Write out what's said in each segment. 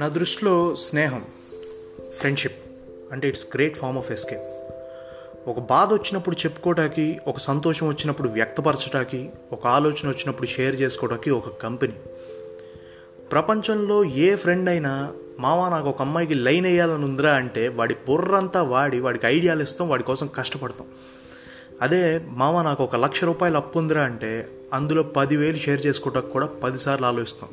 నా దృష్టిలో స్నేహం ఫ్రెండ్షిప్ అంటే it's great form of escape ఒక బాధ వచ్చినప్పుడు చెప్పుకోవటానికి ఒక సంతోషం వచ్చినప్పుడు వ్యక్తపరచడానికి ఒక ఆలోచన వచ్చినప్పుడు షేర్ చేసుకోవడానికి ఒక కంపెనీ ప్రపంచంలో ఏ ఫ్రెండ్ అయినా మావా నాకు ఒక అమ్మాయికి లైన్ వేయాలని ఉందిరా అంటే వాడి బుర్రంతా వాడి వాడికి ఐడియాలు ఇస్తాం వాడి కోసం కష్టపడతాం. అదే మామ నాకు ఒక లక్ష రూపాయలు అప్పు ఉందిరా అంటే అందులో పదివేలు షేర్ చేసుకోవటానికి కూడా పదిసార్లు ఆలోచిస్తాం.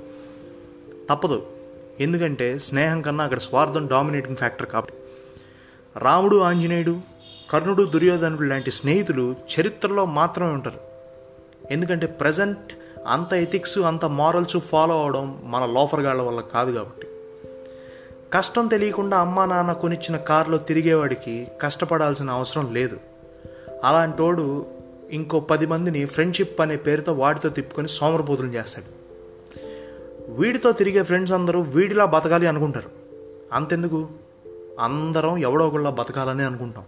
తప్పదు. ఎందుకంటే స్నేహం కన్నా అక్కడ స్వార్థం డామినేటింగ్ ఫ్యాక్టర్ కాబట్టి. రాముడు ఆంజనేయుడు కర్ణుడు దుర్యోధనుడు లాంటి స్నేహితులు చరిత్రలో మాత్రమే ఉంటారు. ఎందుకంటే ప్రజెంట్ అంత ఎథిక్స్ అంత మారల్స్ ఫాలో అవడం మన లోఫర్గాళ్ళ వల్ల కాదు కాబట్టి. కష్టం తెలియకుండా అమ్మా నాన్న కొనిచ్చిన కారులో తిరిగేవాడికి కష్టపడాల్సిన అవసరం లేదు. అలాంటోడు ఇంకో పది మందిని ఫ్రెండ్షిప్ అనే పేరుతో వాటితో తిప్పుకొని సోమరపోతులు చేస్తాడు. వీడితో తిరిగే ఫ్రెండ్స్ అందరూ వీడిలా బతకాలి అనుకుంటారు. అంతెందుకు? అందరం ఎవడో ఒకళ్ళ బతకాలని అనుకుంటాం.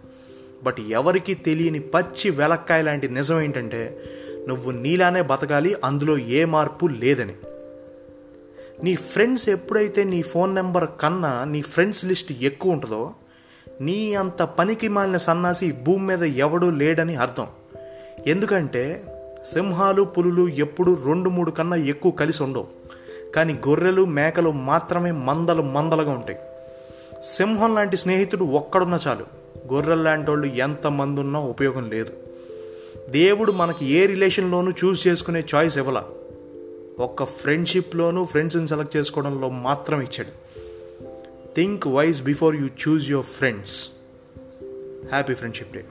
బట్ ఎవరికి తెలియని పచ్చి వెలక్కాయ లాంటి నిజం ఏంటంటే నువ్వు నీలానే బతకాలి అందులో ఏ మార్పు లేదని. నీ ఫ్రెండ్స్ ఎప్పుడైతే నీ ఫోన్ నెంబర్ కన్నా నీ ఫ్రెండ్స్ లిస్ట్ ఎక్కువ ఉంటుందో నీ అంత పనికి మాలిన సన్నాసి భూమి మీద ఎవడూ లేడని అర్థం. ఎందుకంటే సింహాలు పులులు ఎప్పుడు రెండు మూడు కన్నా ఎక్కువ కలిసి ఉండవు. కానీ గొర్రెలు మేకలు మాత్రమే మందలు మందలుగా ఉంటాయి. సింహం లాంటి స్నేహితుడు ఒక్కడున్నా చాలు. గొర్రెలు లాంటి వాళ్ళు ఎంతమంది ఉన్నా ఉపయోగం లేదు. దేవుడు మనకి ఏ రిలేషన్లోనూ చూస్ చేసుకునే చాయిస్ ఇవ్వాల. ఒక్క ఫ్రెండ్షిప్లోనూ ఫ్రెండ్స్ని సెలెక్ట్ చేసుకోవడంలో మాత్రం ఇచ్చాడు. Think wise before you choose your friends. Happy friendship day.